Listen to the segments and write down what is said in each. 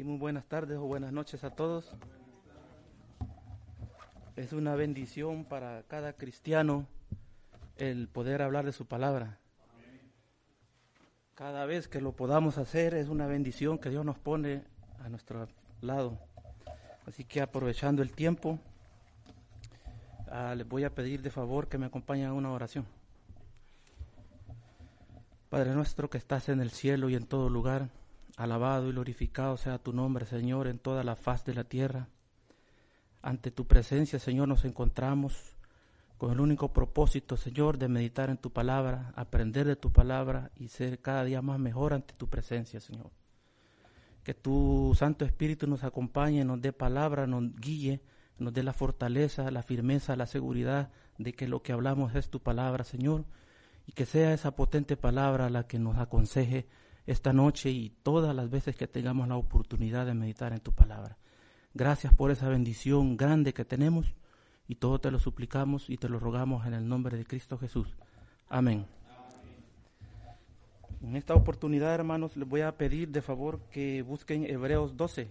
Sí, muy buenas tardes o buenas noches a todos. Es una bendición para cada cristiano el poder hablar de su palabra. Cada vez que lo podamos hacer es una bendición que Dios nos pone a nuestro lado. Así que aprovechando el tiempo, ah, les voy a pedir de favor que me acompañen a una oración. Padre nuestro que estás en el cielo y en todo lugar, alabado y glorificado sea tu nombre, Señor, en toda la faz de la tierra. Ante tu presencia, Señor, nos encontramos con el único propósito, Señor, de meditar en tu palabra, aprender de tu palabra y ser cada día más mejor ante tu presencia, Señor. Que tu Santo Espíritu nos acompañe, nos dé palabra, nos guíe, nos dé la fortaleza, la firmeza, la seguridad de que lo que hablamos es tu palabra, Señor y que sea esa potente palabra la que nos aconseje esta noche y todas las veces que tengamos la oportunidad de meditar en tu palabra. Gracias por esa bendición grande que tenemos y todo te lo suplicamos y te lo rogamos en el nombre de Cristo Jesús. Amén. En esta oportunidad, hermanos, les voy a pedir de favor que busquen Hebreos 12.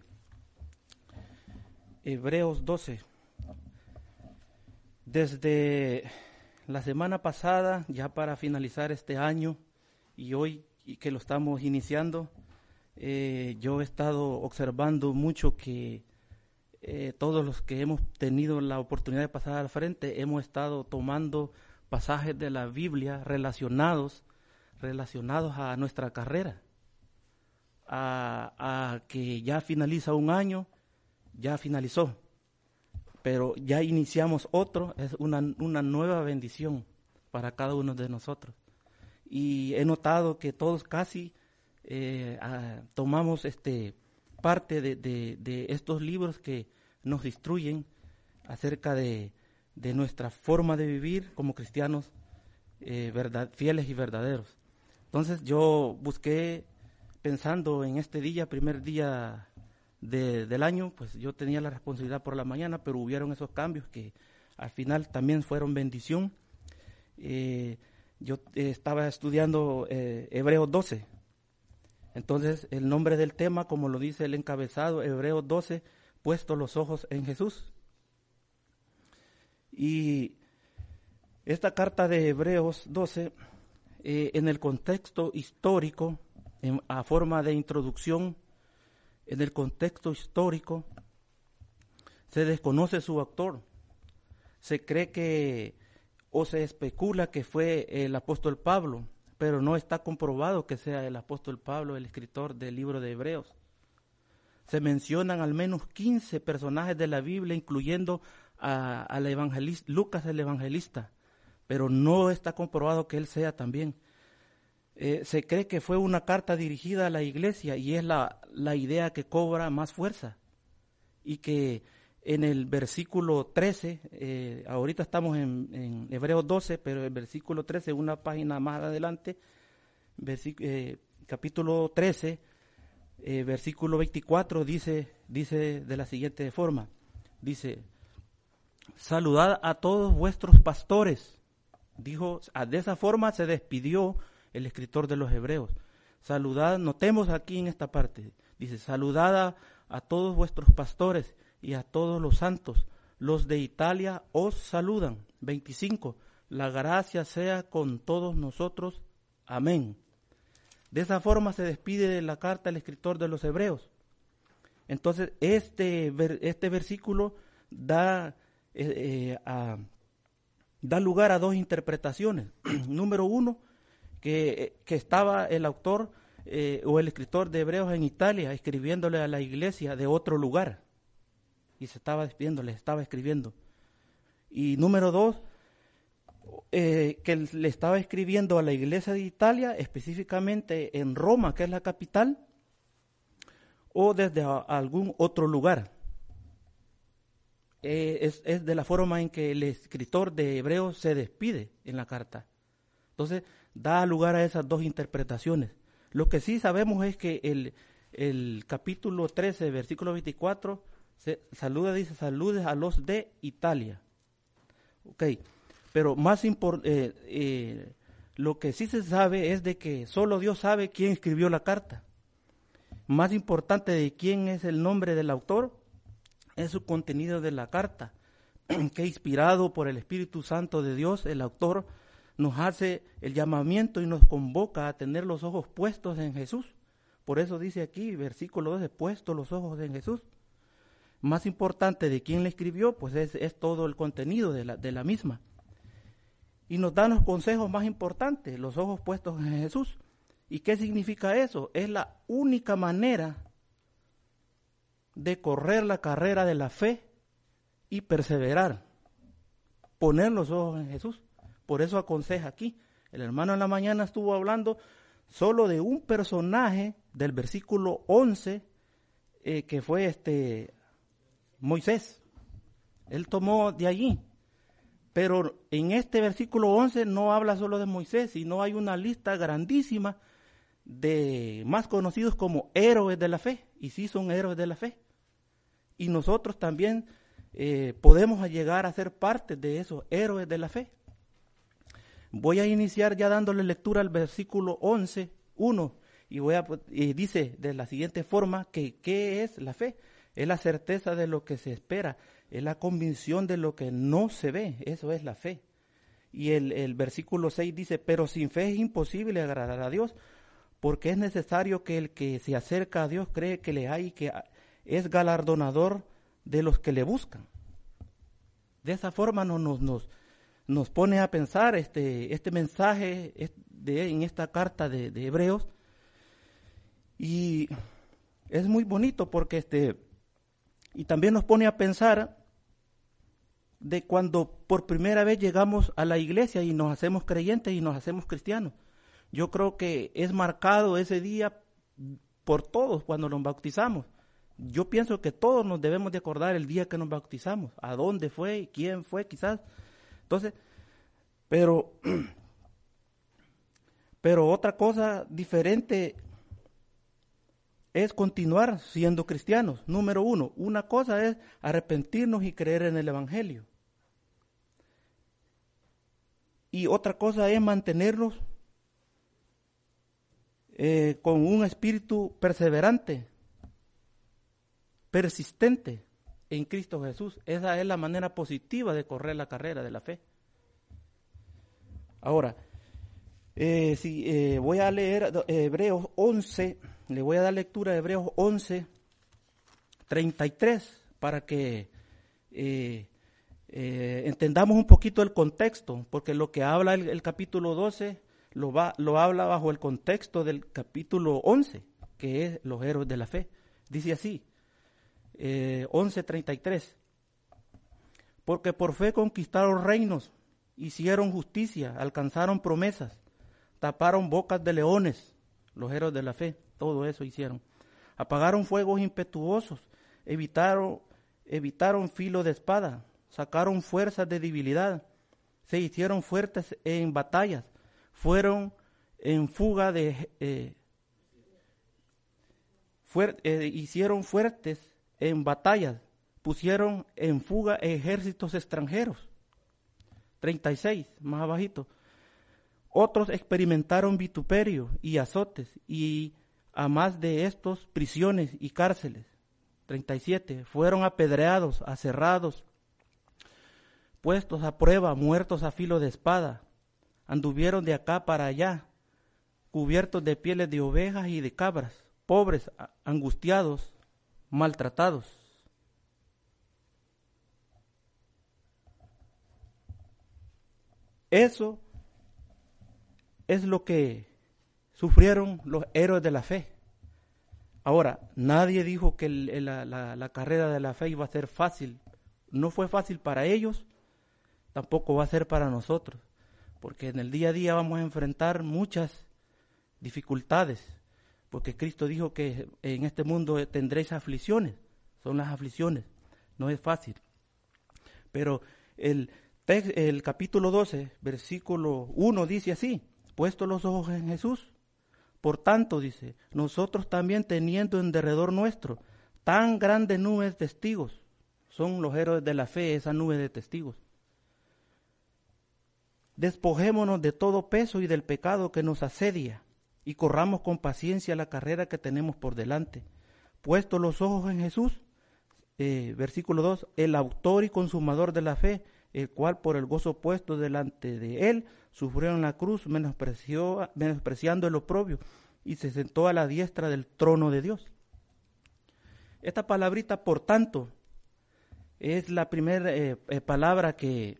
Hebreos 12. Desde la semana pasada, ya para finalizar este año y hoy que lo estamos iniciando, eh, yo he estado observando mucho que eh, todos los que hemos tenido la oportunidad de pasar al frente hemos estado tomando pasajes de la Biblia relacionados, relacionados a nuestra carrera, a, a que ya finaliza un año, ya finalizó. Pero ya iniciamos otro, es una, una nueva bendición para cada uno de nosotros. Y he notado que todos casi eh, ah, tomamos este, parte de, de, estos libros que nos instruyen acerca de, de, nuestra forma de vivir como cristianos eh, verdad, fieles y verdaderos. Entonces yo busqué, pensando en este día, primer día del año, pues yo tenía la responsabilidad por la mañana, pero hubieron esos cambios que al final también fueron bendición. Eh, yo eh, estaba estudiando eh, Hebreos 12. Entonces, el nombre del tema, como lo dice el encabezado, Hebreos 12, puesto los ojos en Jesús. Y esta carta de Hebreos 12, en el contexto histórico, a forma de introducción, en el contexto histórico se desconoce su autor. Se cree que o se especula que fue el apóstol Pablo, pero no está comprobado que sea el apóstol Pablo el escritor del libro de Hebreos. Se mencionan al menos 15 personajes de la Biblia, incluyendo a, Lucas el evangelista, pero no está comprobado que él sea también. Eh, se cree que fue una carta dirigida a la iglesia y es la, idea que cobra más fuerza. Y que en el versículo 13, eh, ahorita estamos en, en, Hebreos 12, pero el versículo 13, una página más adelante, eh, capítulo 13, versículo 24, dice, dice de la siguiente forma, dice, saludad a todos vuestros pastores. Dijo, de esa forma se despidió el escritor de los Hebreos. Saludad, notemos aquí en esta parte, dice, saludad a, todos vuestros pastores y a todos los santos. Los de Italia os saludan. 25. La gracia sea con todos nosotros. Amén. De esa forma se despide de la carta el escritor de los Hebreos. Entonces, este, este versículo da, eh, eh, da lugar a dos interpretaciones. Número uno, que, estaba el autor eh, o el escritor de Hebreos en Italia escribiéndole a la iglesia de otro lugar. Y se estaba despidiendo, le estaba escribiendo. Y número dos, eh, que le estaba escribiendo a la iglesia de Italia, específicamente en Roma, que es la capital, o desde algún otro lugar. Eh, es, es, de la forma en que el escritor de Hebreos se despide en la carta. Entonces, da lugar a esas dos interpretaciones. Lo que sí sabemos es que el, el capítulo 13, versículo 24, se saluda, dice, saludes a los de Italia. Ok, pero más importante, eh, eh, lo que sí se sabe es de que solo Dios sabe quién escribió la carta. más importante de quién es el nombre del autor es su contenido de la carta, que inspirado por el Espíritu Santo de Dios, el autor nos hace el llamamiento y nos convoca a tener los ojos puestos en Jesús. Por eso dice aquí, versículo 12, puesto los ojos en Jesús. Más importante de quién le escribió, pues es, todo el contenido de la, de la misma. Y nos da los consejos más importantes, los ojos puestos en Jesús. ¿Y qué significa eso? Es la única manera de correr la carrera de la fe y perseverar. Poner los ojos en Jesús. Por eso aconseja aquí. El hermano en la mañana estuvo hablando solo de un personaje del versículo 11 eh, que fue este Moisés. Él tomó de allí. Pero en este versículo 11 no habla solo de Moisés, sino hay una lista grandísima de más conocidos como héroes de la fe. Y sí son héroes de la fe. Y nosotros también eh, podemos llegar a ser parte de esos héroes de la fe. Voy a iniciar ya dándole lectura al versículo 11, 1, y, voy a, y dice de la siguiente forma que ¿qué es la fe? Es la certeza de lo que se espera, es la convicción de lo que no se ve, eso es la fe. Y el, el versículo 6 dice, pero sin fe es imposible agradar a Dios, porque es necesario que el que se acerca a Dios cree que le hay y que es galardonador de los que le buscan. De esa forma nos, nos, nos pone a pensar este, este mensaje de, en esta carta de, Hebreos. Y es muy bonito porque este, y también nos pone a pensar de cuando por primera vez llegamos a la iglesia y nos hacemos creyentes y nos hacemos cristianos. Yo creo que es marcado ese día por todos cuando nos bautizamos. Yo pienso que todos nos debemos de acordar el día que nos bautizamos, a dónde fue, quién fue, quizás entonces, pero, pero otra cosa diferente es continuar siendo cristianos. Número uno, una cosa es arrepentirnos y creer en el Evangelio. Y otra cosa es mantenernos eh, con un espíritu perseverante, persistente en Cristo Jesús. Esa es la manera positiva de correr la carrera de la fe. Ahora, eh, si eh, voy a leer Hebreos 11, le voy a dar lectura a Hebreos 11, 33, para que eh, entendamos un poquito el contexto, porque lo que habla el, el capítulo 12 lo, va, lo habla bajo el contexto del capítulo 11, que es los héroes de la fe. Dice así, eh, 11:33. Porque por fe conquistaron reinos, hicieron justicia, alcanzaron promesas, taparon bocas de leones, los héroes de la fe, todo eso hicieron. Apagaron fuegos impetuosos, evitaron, evitaron filo de espada, sacaron fuerzas de debilidad, se hicieron fuertes en batallas, fueron en fuga de... Eh, eh, hicieron fuertes en batallas, pusieron en fuga ejércitos extranjeros. 36, más abajito. Otros experimentaron vituperio y azotes y a más de estos prisiones y cárceles. 37. Fueron apedreados, aserrados, puestos a prueba, muertos a filo de espada. Anduvieron de acá para allá, cubiertos de pieles de ovejas y de cabras, pobres, angustiados, maltratados. Eso es lo que sufrieron los héroes de la fe. Ahora, nadie dijo que la, carrera de la fe iba a ser fácil. No fue fácil para ellos, tampoco va a ser para nosotros, porque en el día a día vamos a enfrentar muchas dificultades, porque Cristo dijo que en este mundo tendréis aflicciones, son las aflicciones, no es fácil. Pero el, el capítulo 12, versículo 1 dice así, puesto los ojos en Jesús, por tanto dice, nosotros también teniendo en derredor nuestro tan grandes nubes de testigos, son los héroes de la fe, esa nube de testigos. Despojémonos de todo peso y del pecado que nos asedia y corramos con paciencia la carrera que tenemos por delante. Puesto los ojos en Jesús, eh, versículo 2, el autor y consumador de la fe, el cual por el gozo puesto delante de él sufrió en la cruz, menospreció, menospreciando el oprobio, y se sentó a la diestra del trono de Dios. Esta palabrita, por tanto, es la primera eh, eh, palabra que,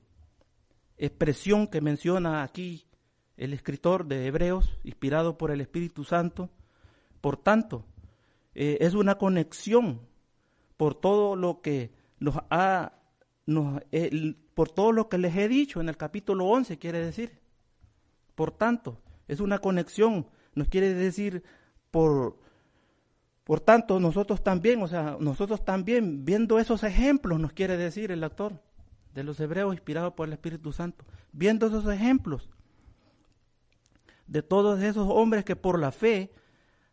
expresión que menciona aquí el escritor de Hebreos, inspirado por el Espíritu Santo. Por tanto, eh, es una conexión por todo lo que nos ha, por todo lo que les he dicho en el capítulo 11, quiere decir. Por tanto, es una conexión, nos quiere decir por, por tanto, nosotros también, o sea, nosotros también, viendo esos ejemplos, nos quiere decir el autor de los hebreos inspirado por el Espíritu Santo, viendo esos ejemplos de todos esos hombres que por la fe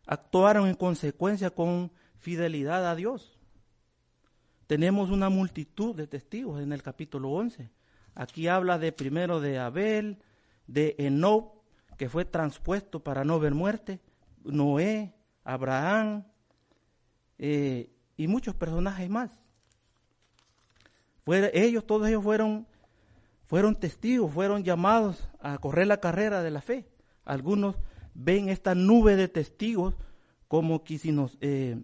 actuaron en consecuencia con fidelidad a Dios. Tenemos una multitud de testigos en el capítulo 11. Aquí habla de primero de Abel, de Enoch, que fue transpuesto para no ver muerte, Noé, Abraham eh, y muchos personajes más. ellos, todos ellos fueron, fueron testigos, fueron llamados a correr la carrera de la fe. Algunos ven esta nube de testigos como que si nos, eh,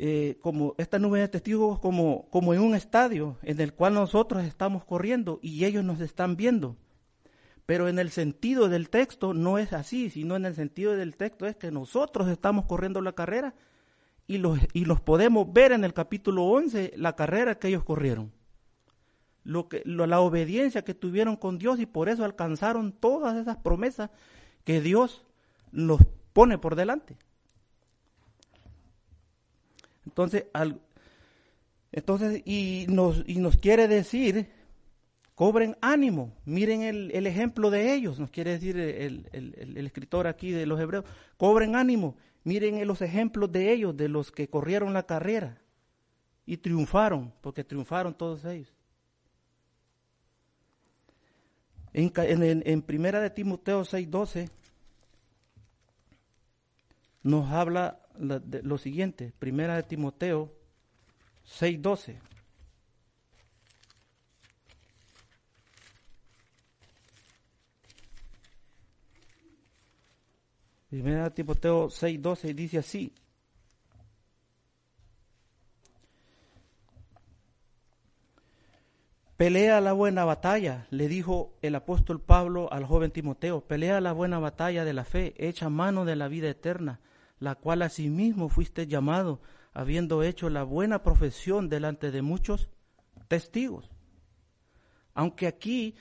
eh, como esta nube de testigos como, como en un estadio en el cual nosotros estamos corriendo y ellos nos están viendo. Pero en el sentido del texto no es así, sino en el sentido del texto es que nosotros estamos corriendo la carrera y los, y los podemos ver en el capítulo 11, la carrera que ellos corrieron lo que, la obediencia que tuvieron con Dios y por eso alcanzaron todas esas promesas que Dios nos pone por delante. Entonces, entonces y, nos, y nos quiere decir, cobren ánimo, miren el, el ejemplo de ellos, nos quiere decir el, el, escritor aquí de los hebreos, cobren ánimo, miren los ejemplos de ellos, de los que corrieron la carrera y triunfaron, porque triunfaron todos ellos. En, Primera de Timoteo 6:12 nos habla lo siguiente, Primera de Timoteo 6:12. Primera de Timoteo 6:12 dice así, Pelea la buena batalla, le dijo el apóstol Pablo al joven Timoteo, pelea la buena batalla de la fe, echa mano de la vida eterna, la cual asimismo fuiste llamado, habiendo hecho la buena profesión delante de muchos testigos. Aunque aquí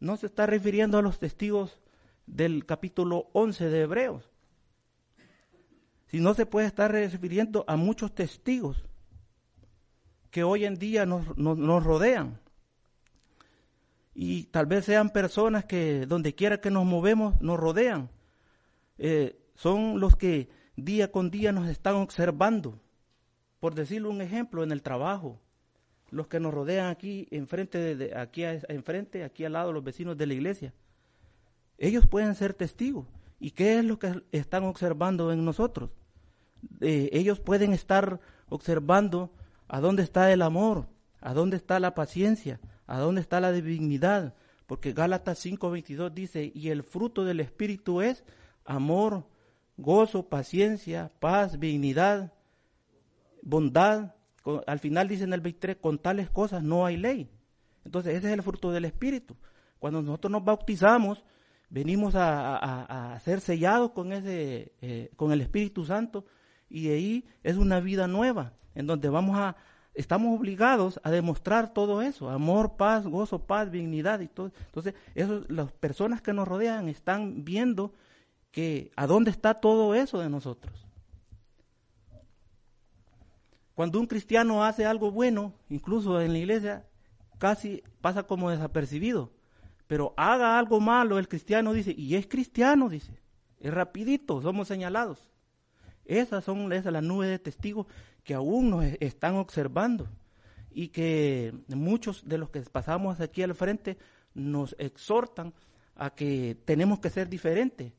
no se está refiriendo a los testigos del capítulo 11 de Hebreos, sino se puede estar refiriendo a muchos testigos que hoy en día nos, nos rodean y tal vez sean personas que donde quiera que nos movemos nos rodean. Eh, son los que día con día nos están observando. Por decirlo un ejemplo, en el trabajo, los que nos rodean aquí enfrente, de, aquí enfrente, aquí al lado, los vecinos de la iglesia. Ellos pueden ser testigos. ¿Y qué es lo que están observando en nosotros? Eh, ellos pueden estar observando a dónde está el amor, a dónde está la paciencia, ¿A dónde está la dignidad? Porque Gálatas 5:22 dice, y el fruto del Espíritu es amor, gozo, paciencia, paz, dignidad, bondad. Al final dice en el 23, con tales cosas no hay ley. Entonces ese es el fruto del Espíritu. Cuando nosotros nos bautizamos, venimos a, ser sellados con, ese, eh, con el Espíritu Santo y de ahí es una vida nueva, en donde vamos a, estamos obligados a demostrar todo eso, amor, paz, gozo, paz, dignidad y todo. Entonces, eso, las personas que nos rodean están viendo que a dónde está todo eso de nosotros. Cuando un cristiano hace algo bueno, incluso en la iglesia, casi pasa como desapercibido. Pero haga algo malo, el cristiano dice, y es cristiano, dice, es rapidito, somos señalados. Esas son esas las nubes de testigos que aún nos están observando y que muchos de los que pasamos aquí al frente nos exhortan a que tenemos que ser diferentes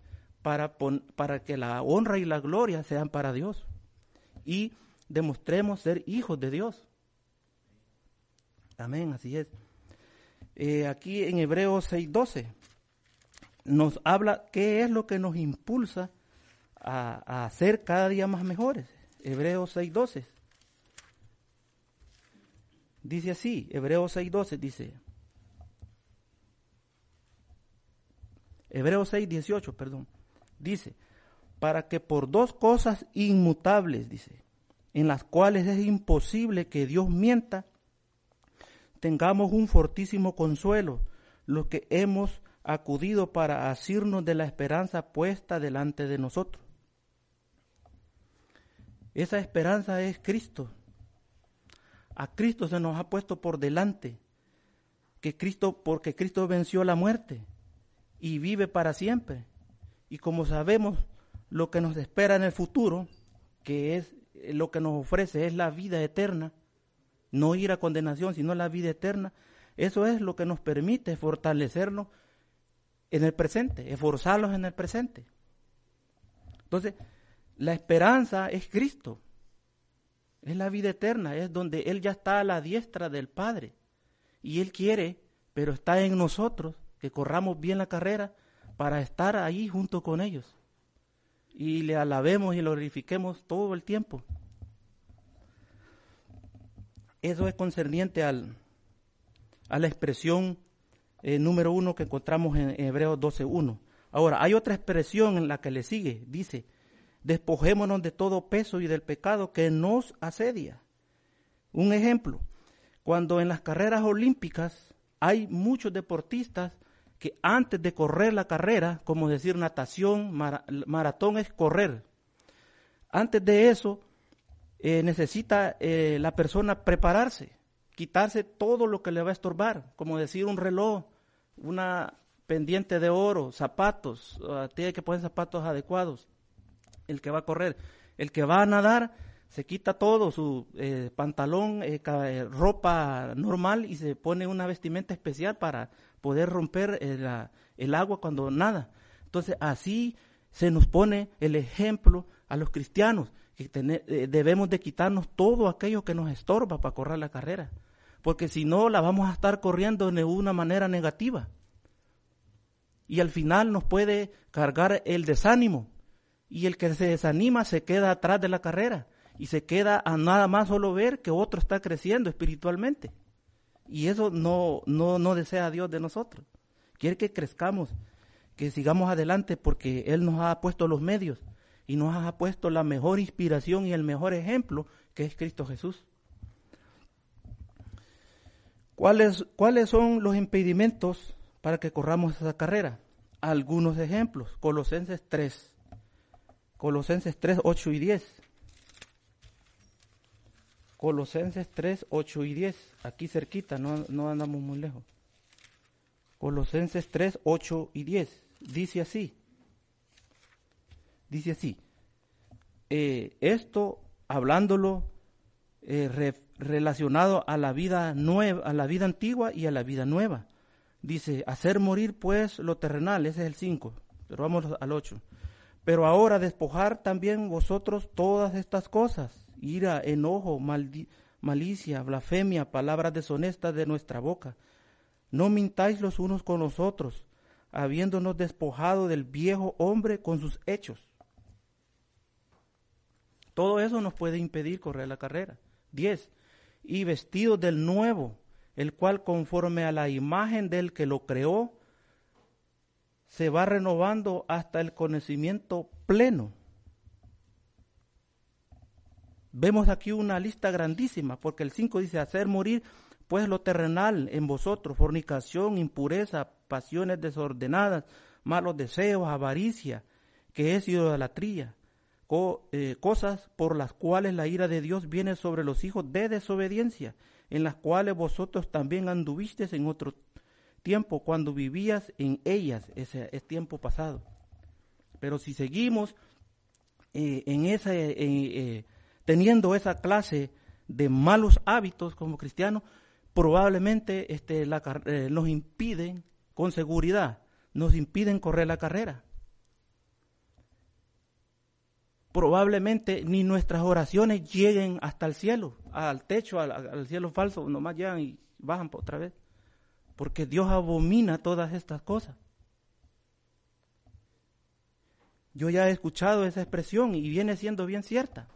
para, para que la honra y la gloria sean para Dios y demostremos ser hijos de Dios. Amén, así es. Eh, aquí en Hebreos 6:12 nos habla qué es lo que nos impulsa a, a ser cada día más mejores. Hebreos 6:12. Dice así, Hebreos 6:12 dice, Hebreos 6:18, perdón, dice, para que por dos cosas inmutables, dice, en las cuales es imposible que Dios mienta, tengamos un fortísimo consuelo, los que hemos acudido para asirnos de la esperanza puesta delante de nosotros. Esa esperanza es Cristo. A Cristo se nos ha puesto por delante, que Cristo, porque Cristo venció la muerte y vive para siempre. Y como sabemos lo que nos espera en el futuro, que es lo que nos ofrece es la vida eterna, no ir a condenación, sino la vida eterna, eso es lo que nos permite fortalecernos en el presente, esforzarlos en el presente. Entonces, la esperanza es Cristo. Es la vida eterna, es donde Él ya está a la diestra del Padre. Y Él quiere, pero está en nosotros, que corramos bien la carrera para estar ahí junto con ellos. Y le alabemos y lo glorifiquemos todo el tiempo. Eso es concerniente al, a la expresión eh, número uno que encontramos en Hebreos 12.1. Ahora, hay otra expresión en la que le sigue, dice, despojémonos de todo peso y del pecado que nos asedia. Un ejemplo, cuando en las carreras olímpicas hay muchos deportistas que antes de correr la carrera, como decir natación, maratón es correr, antes de eso eh, necesita eh, la persona prepararse, quitarse todo lo que le va a estorbar, como decir un reloj, una pendiente de oro, zapatos, tiene que poner zapatos adecuados, el que va a correr. El que va a nadar se quita todo, su eh, pantalón, eh, ropa normal y se pone una vestimenta especial para poder romper el agua cuando nada. Entonces así se nos pone el ejemplo a los cristianos, que debemos de quitarnos todo aquello que nos estorba para correr la carrera, porque si no la vamos a estar corriendo de una manera negativa. Y al final nos puede cargar el desánimo, y el que se desanima se queda atrás de la carrera y se queda a nada más solo ver que otro está creciendo espiritualmente. Y eso no, no, no desea Dios de nosotros. Quiere que crezcamos, que sigamos adelante porque Él nos ha puesto los medios y nos ha puesto la mejor inspiración y el mejor ejemplo que es Cristo Jesús. ¿Cuáles, ¿Cuáles son los impedimentos para que corramos esa carrera? Algunos ejemplos. Colosenses 3, Colosenses 3, 8 y 10. Colosenses 3, 8 y 10. Aquí cerquita, no, no andamos muy lejos. Colosenses 3, 8 y 10. Dice así. Dice así. Eh, esto hablándolo eh, relacionado a la vida nueva, a la vida antigua y a la vida nueva. Dice, hacer morir pues lo terrenal, ese es el 5, pero vamos al 8. Pero ahora despojar también vosotros todas estas cosas, ira, enojo, malicia, blasfemia, palabras deshonestas de nuestra boca. No mintáis los unos con los otros, habiéndonos despojado del viejo hombre con sus hechos. Todo eso nos puede impedir correr la carrera. Diez, y vestido del nuevo, el cual conforme a la imagen del que lo creó, se va renovando hasta el conocimiento pleno. Vemos aquí una lista grandísima, porque el 5 dice, hacer morir pues lo terrenal en vosotros, fornicación, impureza, pasiones desordenadas, malos deseos, avaricia, que es idolatría, eh, cosas por las cuales la ira de Dios viene sobre los hijos de desobediencia, en las cuales vosotros también anduvisteis en otro tiempo cuando vivías en ellas, ese es tiempo pasado. Pero si seguimos eh, en esa, teniendo esa clase de malos hábitos como cristianos, probablemente este, la, eh, nos impiden con seguridad nos impiden correr la carrera. Probablemente ni nuestras oraciones lleguen hasta el cielo, al techo, al, cielo falso, nomás llegan y bajan otra vez. Porque Dios abomina todas estas cosas. Yo ya he escuchado esa expresión y viene siendo bien cierta.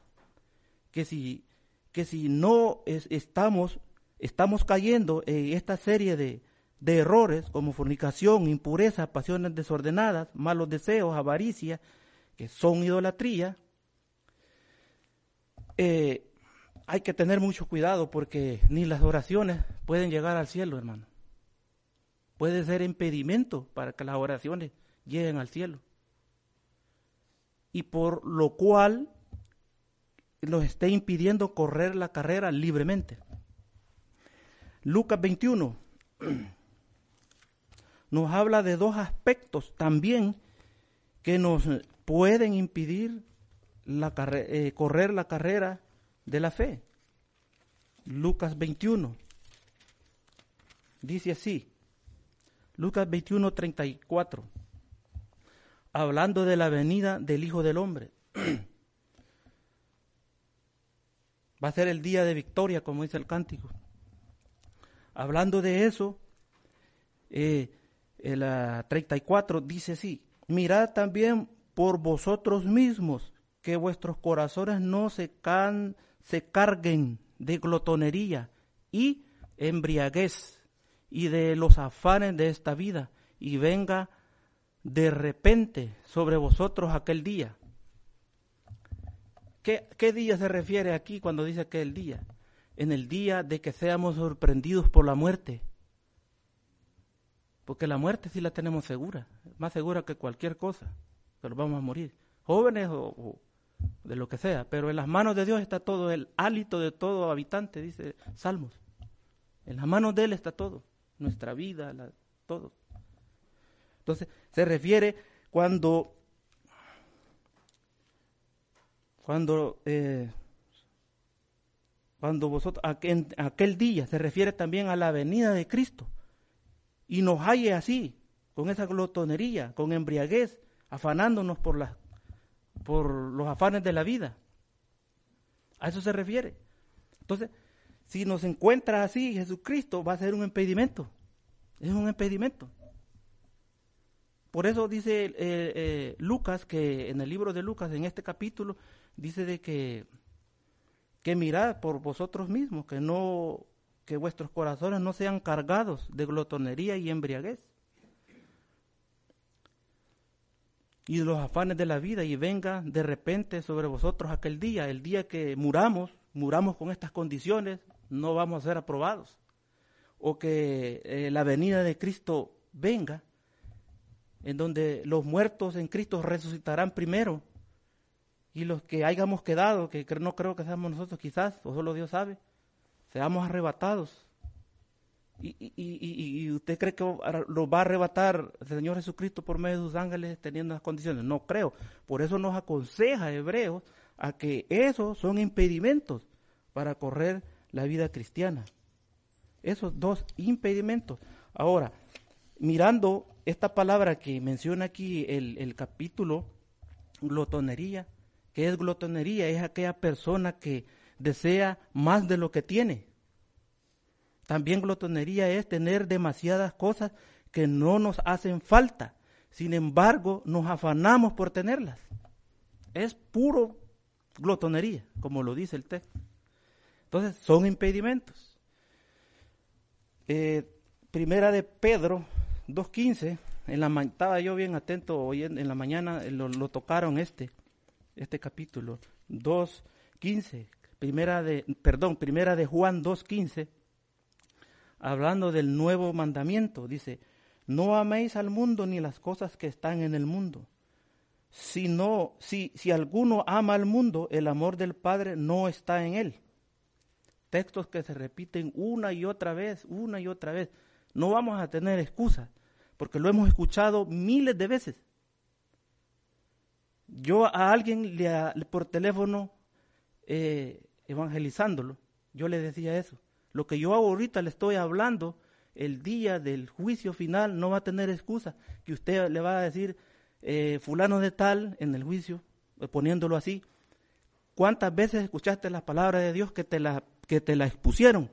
Que si, que si no estamos, estamos cayendo en esta serie de, de errores como fornicación, impureza, pasiones desordenadas, malos deseos, avaricia, que son idolatría, eh, hay que tener mucho cuidado porque ni las oraciones pueden llegar al cielo, hermano. Puede ser impedimento para que las oraciones lleguen al cielo. Y por lo cual nos esté impidiendo correr la carrera libremente. Lucas 21 nos habla de dos aspectos también que nos pueden impedir la eh, correr la carrera de la fe. Lucas 21. Dice así. Lucas 21, 34. Hablando de la venida del Hijo del Hombre. Va a ser el día de victoria, como dice el cántico. Hablando de eso, eh, el 34 dice así, mirad también por vosotros mismos que vuestros corazones no se, can, se carguen de glotonería y embriaguez y de los afanes de esta vida y venga de repente sobre vosotros aquel día. ¿Qué, ¿Qué, día se refiere aquí cuando dice aquel día? En el día de que seamos sorprendidos por la muerte porque la muerte sí la tenemos segura, más segura que cualquier cosa, pero vamos a morir, jóvenes o, de lo que sea, pero en las manos de Dios está todo, el hálito de todo habitante, dice Salmos. En las manos de Él está todo, nuestra vida, todo. Entonces, se refiere cuando, cuando, eh, cuando vosotros, aquel día, se refiere también a la venida de Cristo y nos halle así, con esa glotonería, con embriaguez, afanándonos por, las, por los afanes de la vida. A eso se refiere. Entonces, si nos encuentra así, Jesucristo va a ser un impedimento. Es un impedimento. Por eso dice eh, eh, Lucas, que en el libro de Lucas, en este capítulo, dice de que, que mirad por vosotros mismos, que no que vuestros corazones no sean cargados de glotonería y embriaguez. Y de los afanes de la vida y venga de repente sobre vosotros aquel día, el día que muramos, muramos con estas condiciones, no vamos a ser aprobados. O que eh, la venida de Cristo venga, en donde los muertos en Cristo resucitarán primero y los que hayamos quedado, que no creo que seamos nosotros quizás, o solo Dios sabe, seamos arrebatados. Y, y, y, y, usted cree que lo va a arrebatar el Señor Jesucristo por medio de sus ángeles teniendo las condiciones. No creo. Por eso nos aconseja Hebreos a que esos son impedimentos para correr la vida cristiana. Esos dos impedimentos. Ahora, mirando esta palabra que menciona aquí el, el capítulo, glotonería, ¿qué es glotonería? Es aquella persona que desea más de lo que tiene. También glotonería es tener demasiadas cosas que no nos hacen falta. Sin embargo, nos afanamos por tenerlas. Es puro glotonería, como lo dice el texto. Entonces, son impedimentos. Eh, primera de Pedro 2.15, en la estaba yo bien atento hoy en, la mañana, lo, lo, tocaron este, este capítulo, 2.15 primera de, perdón, primera de Juan 2.15, hablando del nuevo mandamiento, dice, no améis al mundo ni las cosas que están en el mundo. Sino, si, si alguno ama al mundo, el amor del Padre no está en él. Textos que se repiten una y otra vez, una y otra vez. No vamos a tener excusa, porque lo hemos escuchado miles de veces. Yo a alguien le, por teléfono eh, evangelizándolo. Yo le decía eso. Lo que yo ahorita le estoy hablando el día del juicio final no va a tener excusa, que usted le va a decir, eh, fulano de tal, en el juicio, eh, poniéndolo así, ¿cuántas veces escuchaste las palabras de Dios que te la, que te la expusieron?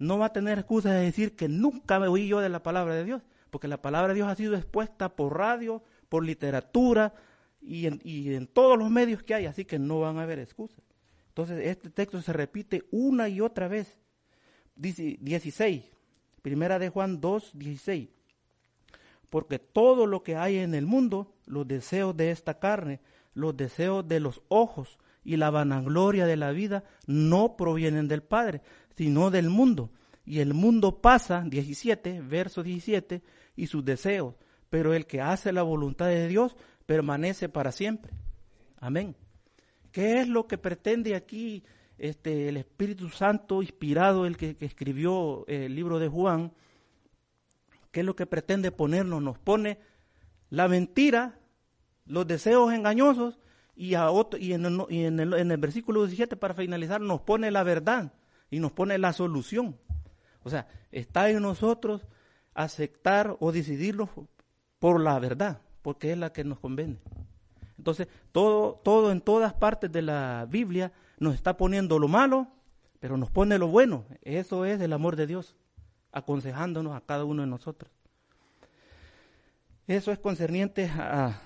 No va a tener excusa de decir que nunca me oí yo de la palabra de Dios, porque la palabra de Dios ha sido expuesta por radio, por literatura y en, todos los medios que hay, así que no van a haber excusas. Entonces, este texto se repite una y otra vez. Dice 16, primera de Juan 2, 16. Porque todo lo que hay en el mundo, los deseos de esta carne, los deseos de los ojos y la vanagloria de la vida, no provienen del Padre, sino del mundo. Y el mundo pasa, 17, verso 17, y sus deseos, pero el que hace la voluntad de Dios permanece para siempre. Amén. ¿Qué es lo que pretende aquí este, el Espíritu Santo inspirado, el que, escribió el libro de Juan? ¿Qué es lo que pretende ponernos? Nos pone la mentira, los deseos engañosos y, a otro, y, en, el, y en, el, en el versículo 17 para finalizar nos pone la verdad y nos pone la solución. O sea, está en nosotros aceptar o decidirlo por la verdad, porque es la que nos conviene. Entonces, todo, todo en todas partes de la Biblia nos está poniendo lo malo, pero nos pone lo bueno. Eso es el amor de Dios, aconsejándonos a cada uno de nosotros. Eso es concerniente a,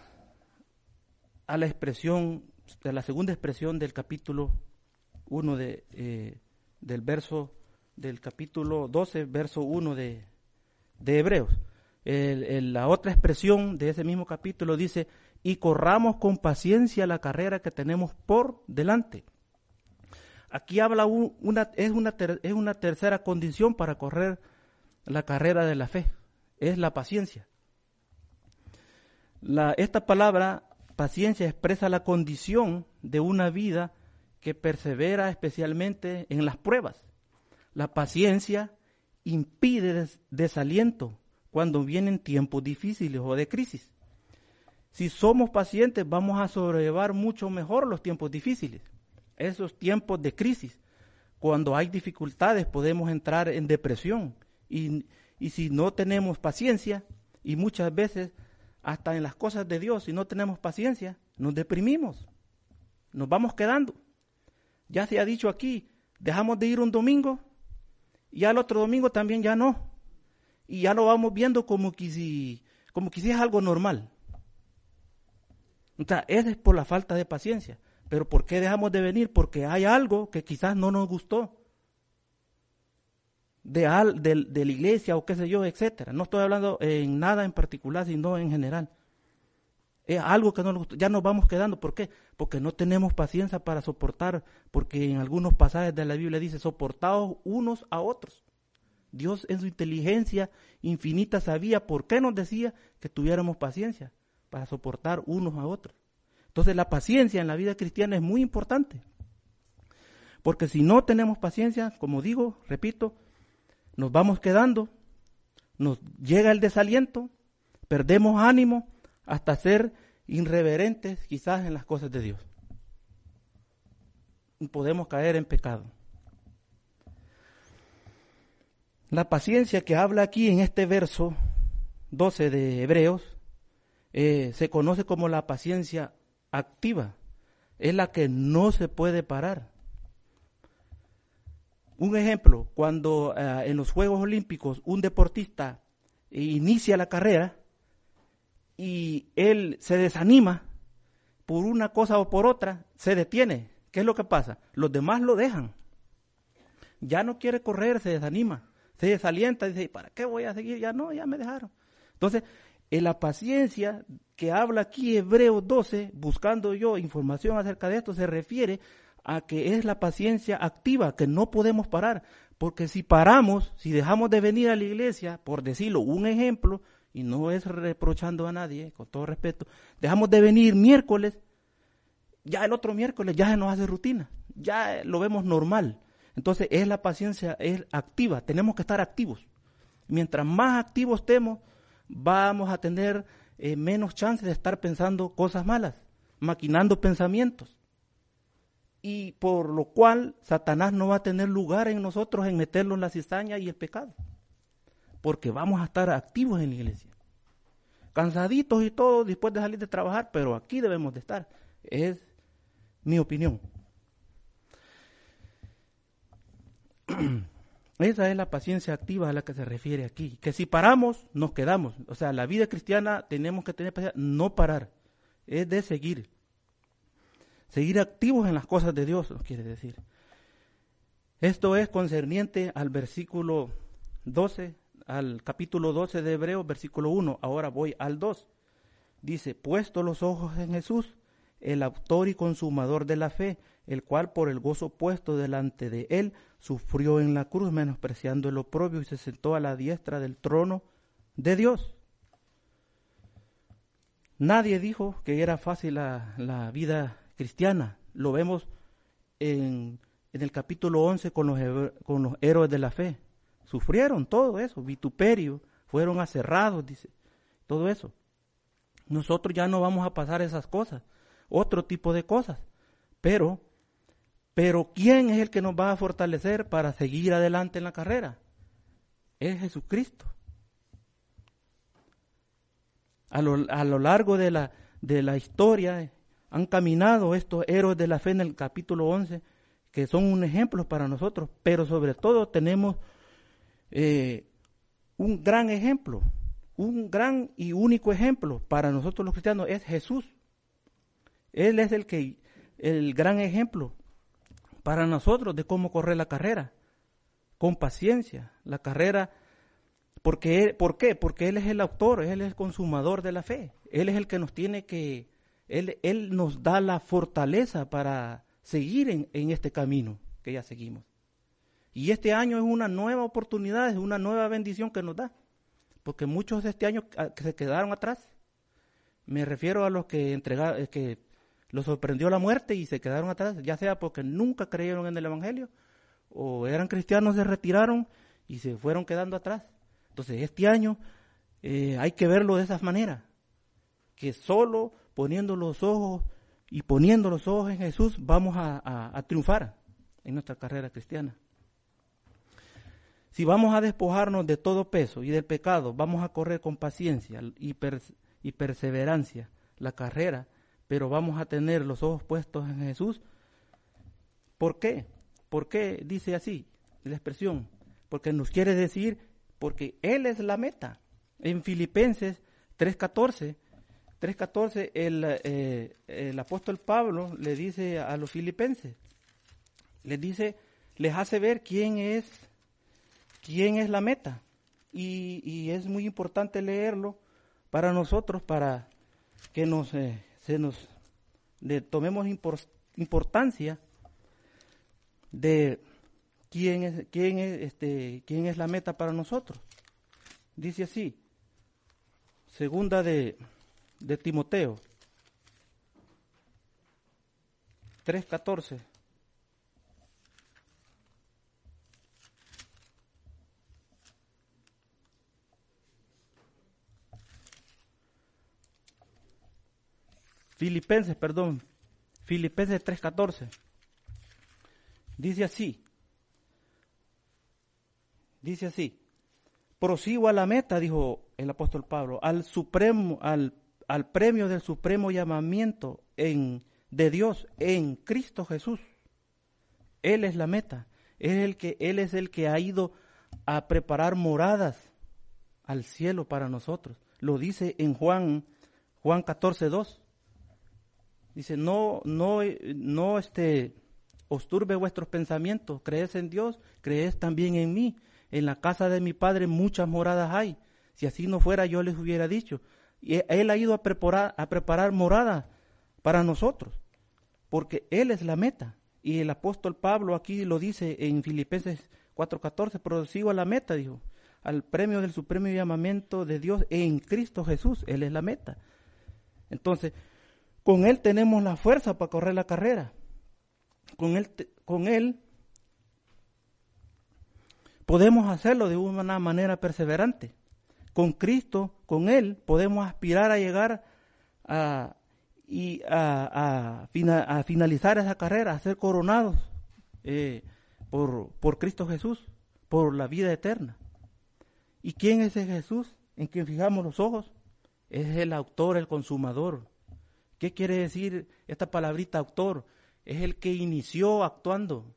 a la expresión, a la segunda expresión del capítulo 1 de, eh, del verso, del capítulo 12, verso 1 de, de Hebreos. la otra expresión de ese mismo capítulo dice, y corramos con paciencia la carrera que tenemos por delante. Aquí habla una, es, una es una tercera condición para correr la carrera de la fe, es la paciencia. Esta palabra paciencia expresa la condición de una vida que persevera especialmente en las pruebas. La paciencia impide desaliento cuando vienen tiempos difíciles o de crisis. Si somos pacientes, vamos a sobrellevar mucho mejor los tiempos difíciles, esos tiempos de crisis. Cuando hay dificultades podemos entrar en depresión y, y si no tenemos paciencia, y muchas veces hasta en las cosas de Dios, si no tenemos paciencia, nos deprimimos, nos vamos quedando. Ya se ha dicho aquí, dejamos de ir un domingo y al otro domingo también ya no. Y ya lo vamos viendo como que si, como que es algo normal. O sea, es por la falta de paciencia. Pero ¿por qué dejamos de venir? Porque hay algo que quizás no nos gustó. De, al, de, la iglesia o qué sé yo, etcétera. No estoy hablando en nada en particular, sino en general. Es algo que no nos. Ya nos vamos quedando. ¿Por qué? Porque no tenemos paciencia para soportar. Porque en algunos pasajes de la Biblia dice, soportados unos a otros. Dios en su inteligencia infinita sabía por qué nos decía que tuviéramos paciencia para soportar unos a otros. Entonces la paciencia en la vida cristiana es muy importante. Porque si no tenemos paciencia, como digo, repito, nos vamos quedando, nos llega el desaliento, perdemos ánimo hasta ser irreverentes quizás en las cosas de Dios. Podemos caer en pecado. La paciencia que habla aquí en este verso 12 de Hebreos eh, se conoce como la paciencia activa. Es la que no se puede parar. Un ejemplo, cuando eh, en los Juegos Olímpicos un deportista inicia la carrera y él se desanima por una cosa o por otra, se detiene. ¿Qué es lo que pasa? Los demás lo dejan. Ya no quiere correr, se desanima, se desalienta, dice, ¿para qué voy a seguir? Ya no, ya me dejaron. Entonces, en la paciencia que habla aquí Hebreos 12, buscando yo información acerca de esto, se refiere a que es la paciencia activa, que no podemos parar, porque si paramos, si dejamos de venir a la iglesia, por decirlo, un ejemplo, y no es reprochando a nadie, con todo respeto, dejamos de venir miércoles, ya el otro miércoles ya se nos hace rutina, ya lo vemos normal. Entonces es la paciencia, es activa, tenemos que estar activos. Mientras más activos estemos, vamos a tener eh, menos chance de estar pensando cosas malas, maquinando pensamientos. Y por lo cual Satanás no va a tener lugar en nosotros en meterlo en la cizaña y el pecado. Porque vamos a estar activos en la iglesia. Cansaditos y todo después de salir de trabajar, pero aquí debemos de estar. Es mi opinión. Esa es la paciencia activa a la que se refiere aquí. Que si paramos, nos quedamos. O sea, la vida cristiana tenemos que tener paciencia, no parar. Es de seguir. Seguir activos en las cosas de Dios, quiere decir. Esto es concerniente al versículo 12, al capítulo 12 de Hebreos, versículo 1. Ahora voy al 2. Dice, puesto los ojos en Jesús, el autor y consumador de la fe, el cual por el gozo puesto delante de él sufrió en la cruz, menospreciando el oprobio, y se sentó a la diestra del trono de Dios. Nadie dijo que era fácil la, vida cristiana. Lo vemos en, el capítulo 11 con los, con los héroes de la fe. Sufrieron todo eso, vituperio, fueron aserrados, dice, todo eso. Nosotros ya no vamos a pasar esas cosas, otro tipo de cosas, pero pero ¿quién es el que nos va a fortalecer para seguir adelante en la carrera? Es Jesucristo. A lo, largo de la, de la historia han caminado estos héroes de la fe en el capítulo 11, que son un ejemplo para nosotros, pero sobre todo tenemos eh, un gran ejemplo, un gran y único ejemplo para nosotros los cristianos es Jesús. Él es el que el gran ejemplo para nosotros de cómo correr la carrera, con paciencia, la carrera, porque ¿por qué? Porque Él es el autor, Él es el consumador de la fe, Él es el que nos tiene que, Él, él nos da la fortaleza para seguir en, en este camino que ya seguimos. Y este año es una nueva oportunidad, es una nueva bendición que nos da, porque muchos de este año ah, se quedaron atrás. Me refiero a los que entregaron, que los sorprendió la muerte y se quedaron atrás, ya sea porque nunca creyeron en el Evangelio o eran cristianos, se retiraron y se fueron quedando atrás. Entonces este año eh, hay que verlo de esa manera, que solo poniendo los ojos y poniendo los ojos en Jesús vamos a, triunfar en nuestra carrera cristiana. Si vamos a despojarnos de todo peso y del pecado, vamos a correr con paciencia y, y perseverancia la carrera pero vamos a tener los ojos puestos en Jesús. ¿Por qué? ¿Por qué dice así la expresión? Porque nos quiere decir, porque Él es la meta. En Filipenses 3.14, 3.14 el, eh, el apóstol Pablo le dice a los filipenses, les dice, les hace ver quién es, quién es la meta. Y, es muy importante leerlo para nosotros, para que nos, eh, tomemos importancia de quién es, quién es, este, quién es la meta para nosotros. Dice así, segunda de, de Timoteo 3.14. Filipenses, perdón, Filipenses 3:14. Dice así, dice así, prosigo a la meta, dijo el apóstol Pablo, al supremo, al, al premio del supremo llamamiento en, de Dios en Cristo Jesús. Él es la meta, es el que, Él es el que ha ido a preparar moradas al cielo para nosotros. Lo dice en Juan, Juan 14, 2. Dice, no, no, no este, os turbe vuestros pensamientos, crees en Dios, crees también en mí. En la casa de mi padre muchas moradas hay. Si así no fuera, yo les hubiera dicho. Y él ha ido a preparar, morada para nosotros, porque Él es la meta. Y el apóstol Pablo aquí lo dice en Filipenses 4:14, prosigo a la meta, dijo, al premio del supremo llamamiento de Dios en Cristo Jesús, Él es la meta. Entonces, con Él tenemos la fuerza para correr la carrera. Con Él, con él podemos hacerlo de una manera perseverante. Con Cristo, con Él, podemos aspirar a llegar a, y a, finalizar esa carrera, a ser coronados eh, por, por Cristo Jesús, por la vida eterna. ¿Y quién es ese Jesús en quien fijamos los ojos? Es el autor, el consumador. ¿Qué quiere decir esta palabrita autor? Es el que inició actuando.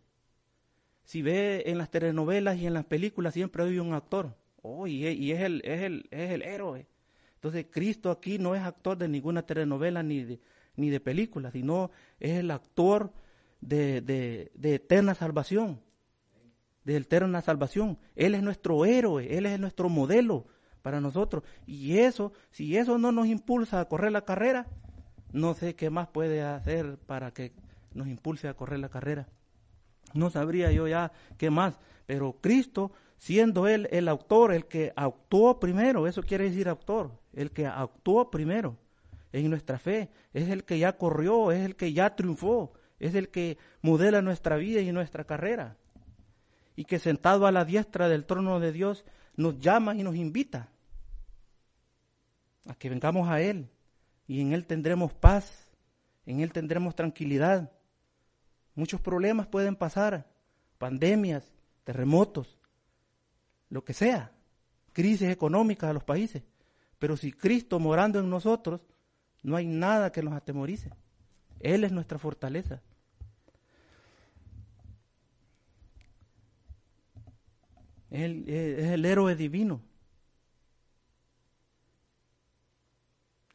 Si ve en las telenovelas y en las películas siempre hay un actor. Oh, y, es, el, es, el, es el héroe. Entonces Cristo aquí no es actor de ninguna telenovela ni de, ni de película, sino es el actor de, de, de eterna salvación. De eterna salvación. Él es nuestro héroe, Él es nuestro modelo para nosotros. Y eso, si eso no nos impulsa a correr la carrera, no sé qué más puede hacer para que nos impulse a correr la carrera. No sabría yo ya qué más, pero Cristo, siendo Él el autor, el que actuó primero, eso quiere decir autor, el que actuó primero en nuestra fe, es el que ya corrió, es el que ya triunfó, es el que modela nuestra vida y nuestra carrera. Y que sentado a la diestra del trono de Dios nos llama y nos invita a que vengamos a Él y en Él tendremos paz, en Él tendremos tranquilidad. Muchos problemas pueden pasar, pandemias, terremotos, lo que sea, crisis económicas a los países. Pero si Cristo morando en nosotros, no hay nada que nos atemorice. Él es nuestra fortaleza. Él es el héroe divino.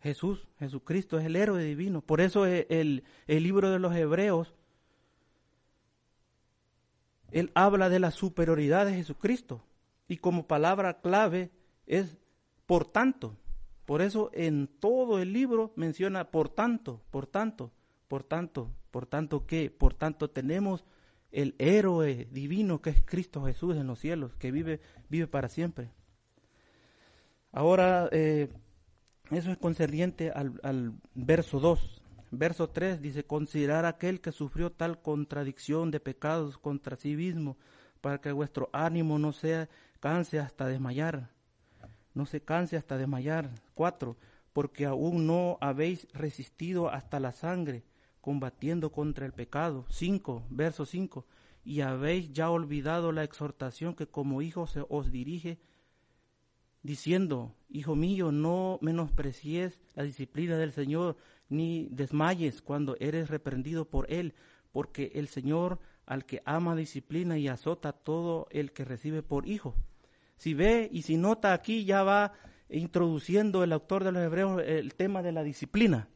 Jesús, Jesucristo es el héroe divino. Por eso el, el libro de los Hebreos, él habla de la superioridad de Jesucristo. Y como palabra clave es por tanto. Por eso en todo el libro menciona por tanto, por tanto, por tanto, por tanto que, por tanto tenemos el héroe divino que es Cristo Jesús en los cielos, que vive, vive para siempre. Ahora, eh, eso es concerniente al, verso 2. Verso 3 dice, considerar aquel que sufrió tal contradicción de pecados contra sí mismo, para que vuestro ánimo no se canse hasta desmayar. No se canse hasta desmayar. 4. Porque aún no habéis resistido hasta la sangre, combatiendo contra el pecado. 5. Verso 5. Y habéis ya olvidado la exhortación que como hijo se os dirige diciendo, Hijo mío, no menosprecies la disciplina del Señor, ni desmayes cuando eres reprendido por Él, porque el Señor al que ama disciplina y azota todo el que recibe por hijo. Si ve y si nota aquí ya va introduciendo el autor de los Hebreos el tema de la disciplina.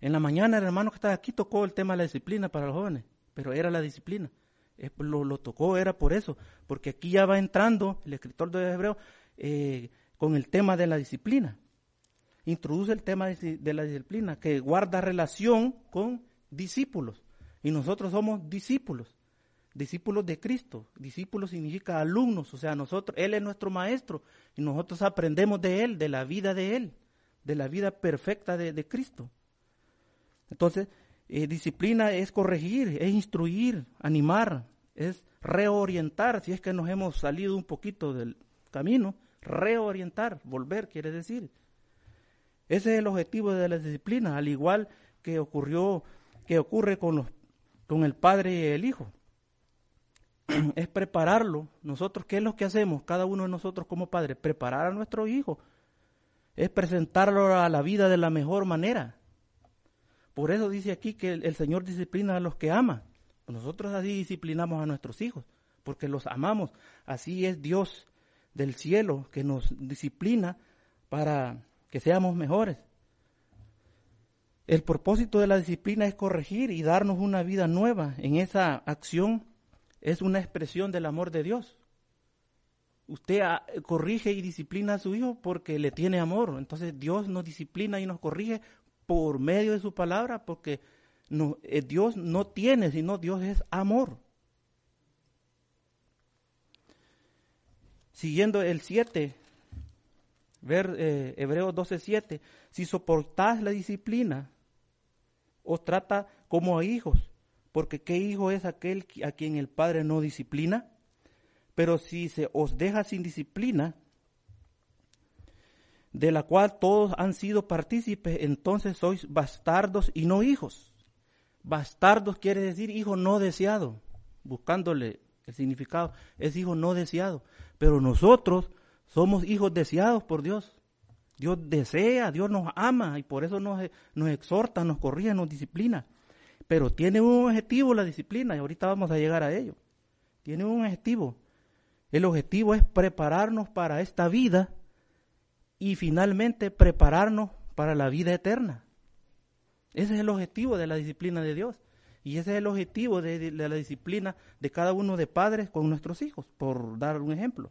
En la mañana el hermano que está aquí tocó el tema de la disciplina para los jóvenes, pero era la disciplina. Lo, tocó, era por eso, porque aquí ya va entrando el escritor de Hebreo eh, con el tema de la disciplina. Introduce el tema de, la disciplina, que guarda relación con discípulos. Y nosotros somos discípulos, discípulos de Cristo. Discípulos significa alumnos, o sea, nosotros, Él es nuestro maestro y nosotros aprendemos de Él, de la vida de Él, de la vida perfecta de, Cristo. Entonces, eh, disciplina es corregir, es instruir, animar, es reorientar, si es que nos hemos salido un poquito del camino, reorientar, volver quiere decir. Ese es el objetivo de la disciplina, al igual que ocurrió, que ocurre con los, con el padre y el hijo. es prepararlo. Nosotros, ¿qué es lo que hacemos? Cada uno de nosotros como padres, preparar a nuestro hijo. Es presentarlo a la vida de la mejor manera. Por eso dice aquí que el, Señor disciplina a los que ama. Nosotros así disciplinamos a nuestros hijos, porque los amamos. Así es Dios del cielo que nos disciplina para que seamos mejores. El propósito de la disciplina es corregir y darnos una vida nueva. En esa acción es una expresión del amor de Dios. Usted ah, corrige y disciplina a su hijo porque le tiene amor. Entonces Dios nos disciplina y nos corrige por medio de su palabra, porque no, eh, Dios no tiene, sino Dios es amor. Siguiendo el 7, ver eh, Hebreos 12, 7, si soportás la disciplina, os trata como a hijos, porque ¿qué hijo es aquel a quien el Padre no disciplina? Pero si se os deja sin disciplina, de la cual todos han sido partícipes, entonces sois bastardos y no hijos. Bastardos quiere decir hijo no deseado, buscándole el significado, es hijo no deseado. Pero nosotros somos hijos deseados por Dios. Dios desea, Dios nos ama y por eso nos, nos exhorta, nos corrige, nos disciplina. Pero tiene un objetivo la disciplina y ahorita vamos a llegar a ello. Tiene un objetivo. El objetivo es prepararnos para esta vida y finalmente prepararnos para la vida eterna. Ese es el objetivo de la disciplina de Dios. Y ese es el objetivo de, la disciplina de cada uno de padres con nuestros hijos, por dar un ejemplo.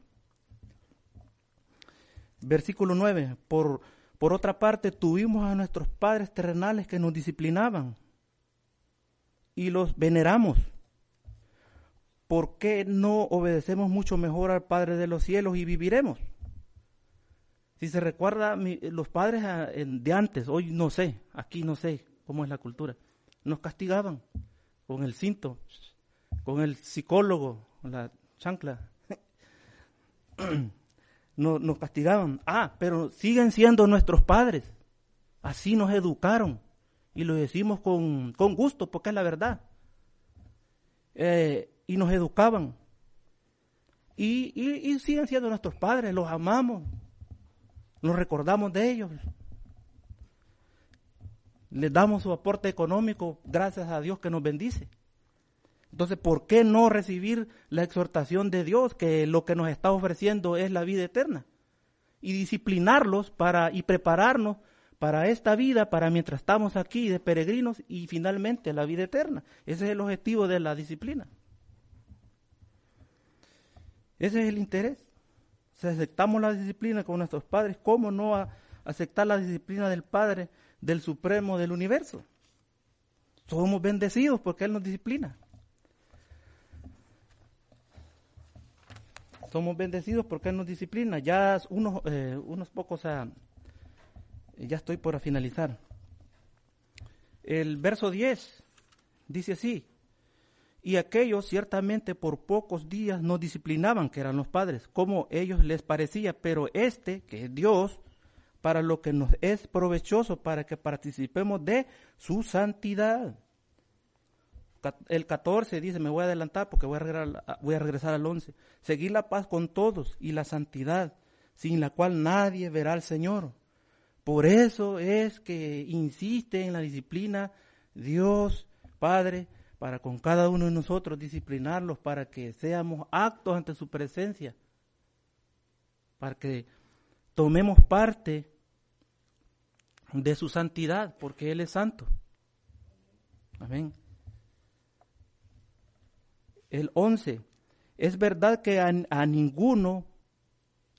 Versículo 9. Por, por otra parte, tuvimos a nuestros padres terrenales que nos disciplinaban y los veneramos. ¿Por qué no obedecemos mucho mejor al Padre de los cielos y viviremos? Si se recuerda, los padres ah, de antes, hoy no sé, aquí no sé cómo es la cultura, nos castigaban con el cinto, con el psicólogo, con la chancla. nos, nos castigaban. Ah, pero siguen siendo nuestros padres. Así nos educaron. Y lo decimos con, con gusto, porque es la verdad. Eh, y nos educaban. Y, y, siguen siendo nuestros padres, los amamos, nos recordamos de ellos. Les damos su aporte económico, gracias a Dios que nos bendice. Entonces, ¿por qué no recibir la exhortación de Dios que lo que nos está ofreciendo es la vida eterna? Y disciplinarlos para y prepararnos para esta vida, para mientras estamos aquí de peregrinos y finalmente la vida eterna. Ese es el objetivo de la disciplina. Ese es el interés. Si aceptamos la disciplina con nuestros padres, ¿cómo no aceptar la disciplina del Padre, del Supremo del universo? Somos bendecidos porque Él nos disciplina. Somos bendecidos porque Él nos disciplina. Ya unos, eh, pocos ya estoy por finalizar. El verso 10 dice así, y aquellos ciertamente por pocos días no disciplinaban, que eran los padres, como ellos les parecía, pero este, que es Dios, para lo que nos es provechoso, para que participemos de su santidad. El 14 dice, me voy a adelantar porque voy a regresar, voy a regresar al 11. Seguir la paz con todos y la santidad, sin la cual nadie verá al Señor. Por eso es que insiste en la disciplina Dios Padre para con cada uno de nosotros disciplinarlos para que seamos actos ante su presencia, para que tomemos parte de su santidad, porque Él es santo. Amén. El 11. Es verdad que a, a ninguno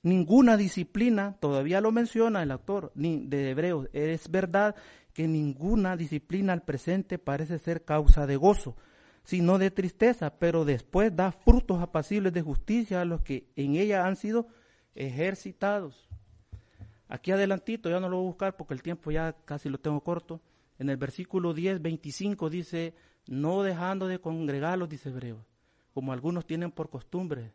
ninguna disciplina, todavía lo menciona el autor de Hebreos, es verdad que ninguna disciplina al presente parece ser causa de gozo, sino de tristeza, pero después da frutos apacibles de justicia a los que en ella han sido ejercitados. Aquí adelantito, ya no lo voy a buscar porque el tiempo ya casi lo tengo corto. En el versículo 10, 25 dice, no dejando de congregarlos, dice Hebreos, como algunos tienen por costumbre,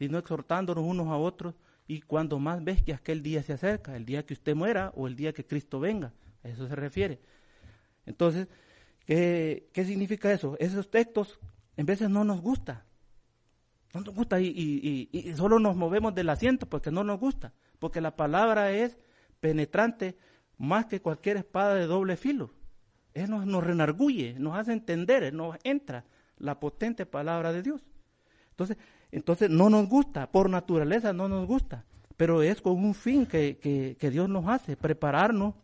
sino exhortándonos unos a otros, y cuando más ves que aquel día se acerca, el día que usted muera o el día que Cristo venga, a eso se refiere. Entonces, ¿qué, significa eso? Esos textos en veces no nos gusta, no nos gusta y, y, solo nos movemos del asiento porque no nos gusta, porque la palabra es penetrante más que cualquier espada de doble filo. Eso nos, nos renarguye, nos hace entender, nos entra la potente palabra de Dios. Entonces, entonces no nos gusta, por naturaleza no nos gusta, pero es con un fin que, Dios nos hace, prepararnos,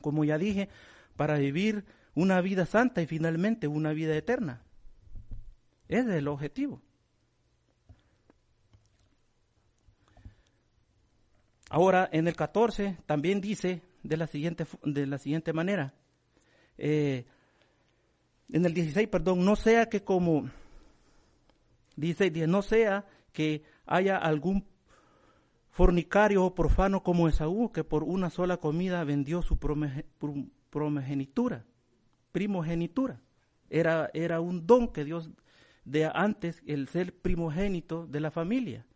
como ya dije, para vivir una vida santa y finalmente una vida eterna. Ese es el objetivo. Ahora, en el 14 también dice de la siguiente, de la siguiente manera, eh, en el 16, perdón, no sea que como Dice, no sea que haya algún fornicario o profano como Esaú, que por una sola comida vendió su primogenitura. Primogenitura. Era, era un don que Dios de antes, el ser primogénito de la familia.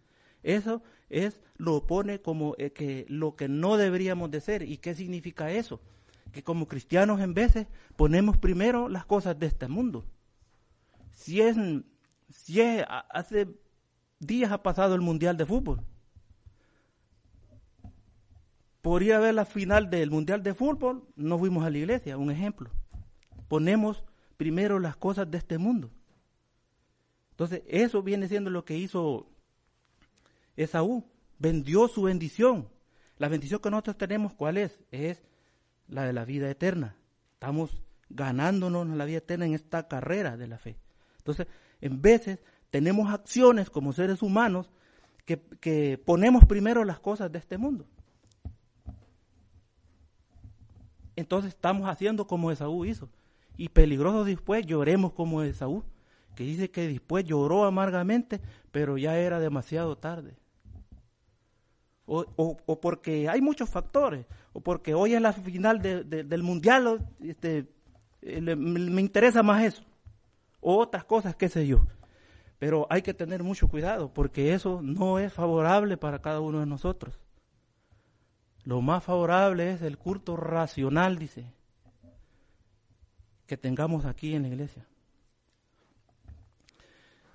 Eso es, lo pone como eh, que lo que no deberíamos de ser. ¿Y qué significa eso? Que como cristianos en veces ponemos primero las cosas de este mundo. Si es Si hace días ha pasado el Mundial de Fútbol. Por ir a ver la final del Mundial de Fútbol, no fuimos a la iglesia, un ejemplo. Ponemos primero las cosas de este mundo. Entonces, eso viene siendo lo que hizo Esaú. Vendió su bendición. La bendición que nosotros tenemos, ¿cuál es? Es la de la vida eterna. Estamos ganándonos la vida eterna en esta carrera de la fe. Entonces, en veces tenemos acciones como seres humanos que, que ponemos primero las cosas de este mundo. Entonces estamos haciendo como Esaú hizo. Y peligroso después lloremos como Esaú, que dice que después lloró amargamente, pero ya era demasiado tarde. O, o, porque hay muchos factores, o porque hoy es la final del mundial, este, eh, me interesa más eso, o otras cosas, qué sé yo. Pero hay que tener mucho cuidado, porque eso no es favorable para cada uno de nosotros. Lo más favorable es el culto racional, dice, que tengamos aquí en la iglesia.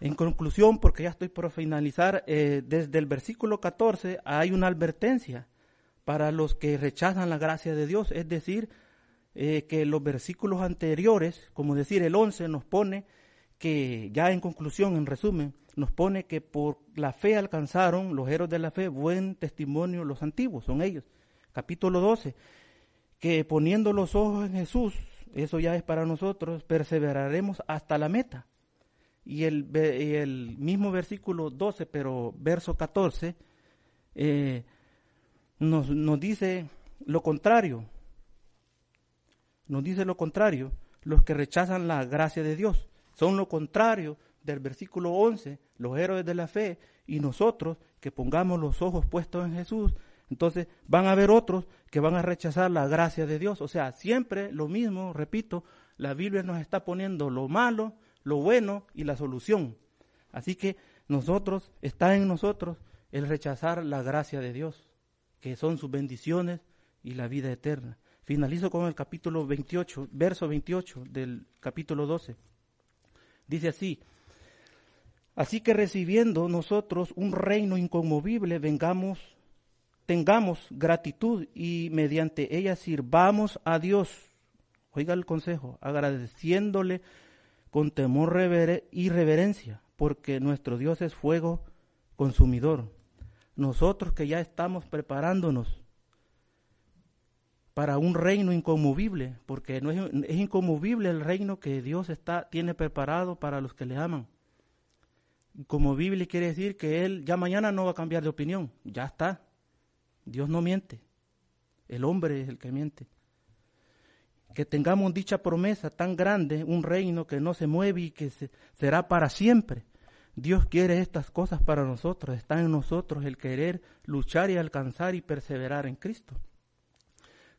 En conclusión, porque ya estoy por finalizar, eh, desde el versículo 14 hay una advertencia para los que rechazan la gracia de Dios, es decir, eh, que los versículos anteriores, como decir el 11, nos pone que, ya en conclusión, en resumen, nos pone que por la fe alcanzaron los héroes de la fe buen testimonio los antiguos, son ellos. Capítulo 12, que poniendo los ojos en Jesús, eso ya es para nosotros, perseveraremos hasta la meta. Y el, el mismo versículo 12, pero verso 14, eh, nos, nos dice lo contrario. Nos dice lo contrario, los que rechazan la gracia de Dios. Son lo contrario del versículo 11, los héroes de la fe, y nosotros que pongamos los ojos puestos en Jesús, entonces van a haber otros que van a rechazar la gracia de Dios. O sea, siempre lo mismo, repito, la Biblia nos está poniendo lo malo, lo bueno y la solución. Así que nosotros, está en nosotros el rechazar la gracia de Dios, que son sus bendiciones y la vida eterna. Finalizo con el capítulo 28, verso 28 del capítulo 12. Dice así, así que recibiendo nosotros un reino inconmovible, vengamos tengamos gratitud y mediante ella sirvamos a Dios. Oiga el consejo, agradeciéndole con temor y reverencia, porque nuestro Dios es fuego consumidor. Nosotros que ya estamos preparándonos para un reino inconmovible, porque no es, es, inconmovible el reino que Dios está, tiene preparado para los que le aman. Inconmovible quiere decir que Él ya mañana no va a cambiar de opinión, ya está. Dios no miente, el hombre es el que miente. Que tengamos dicha promesa tan grande, un reino que no se mueve y que será para siempre. Dios quiere estas cosas para nosotros, está en nosotros el querer luchar y alcanzar y perseverar en Cristo.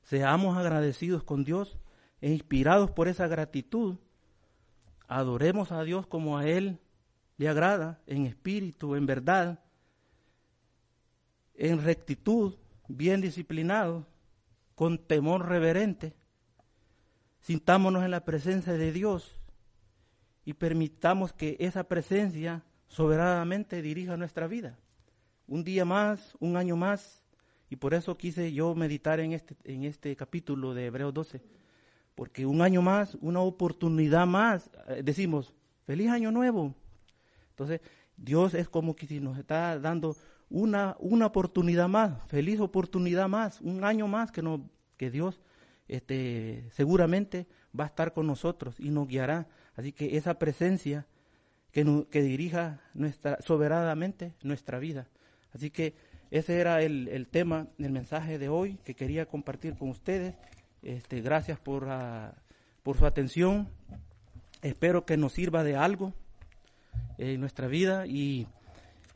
Seamos agradecidos con Dios e inspirados por esa gratitud, adoremos a Dios como a Él le agrada, en espíritu, en verdad, en rectitud, bien disciplinado, con temor reverente. Sintámonos en la presencia de Dios y permitamos que esa presencia soberanamente dirija nuestra vida. Un día más, un año más, y por eso quise yo meditar en este, en este capítulo de Hebreos 12, porque un año más, una oportunidad más, eh, decimos, feliz año nuevo. Entonces, Dios es como que si nos está dando una, una oportunidad más, feliz oportunidad más, un año más que, no, que Dios este, seguramente va a estar con nosotros y nos guiará. Así que esa presencia que, que dirija nuestra, soberanamente nuestra vida. Así que ese era el, el, tema, el mensaje de hoy que quería compartir con ustedes. Este, gracias por, uh, por su atención. Espero que nos sirva de algo en nuestra vida y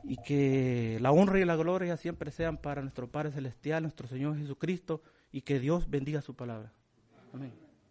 y que la honra y la gloria siempre sean para nuestro Padre Celestial, nuestro Señor Jesucristo, y que Dios bendiga su palabra. Amén.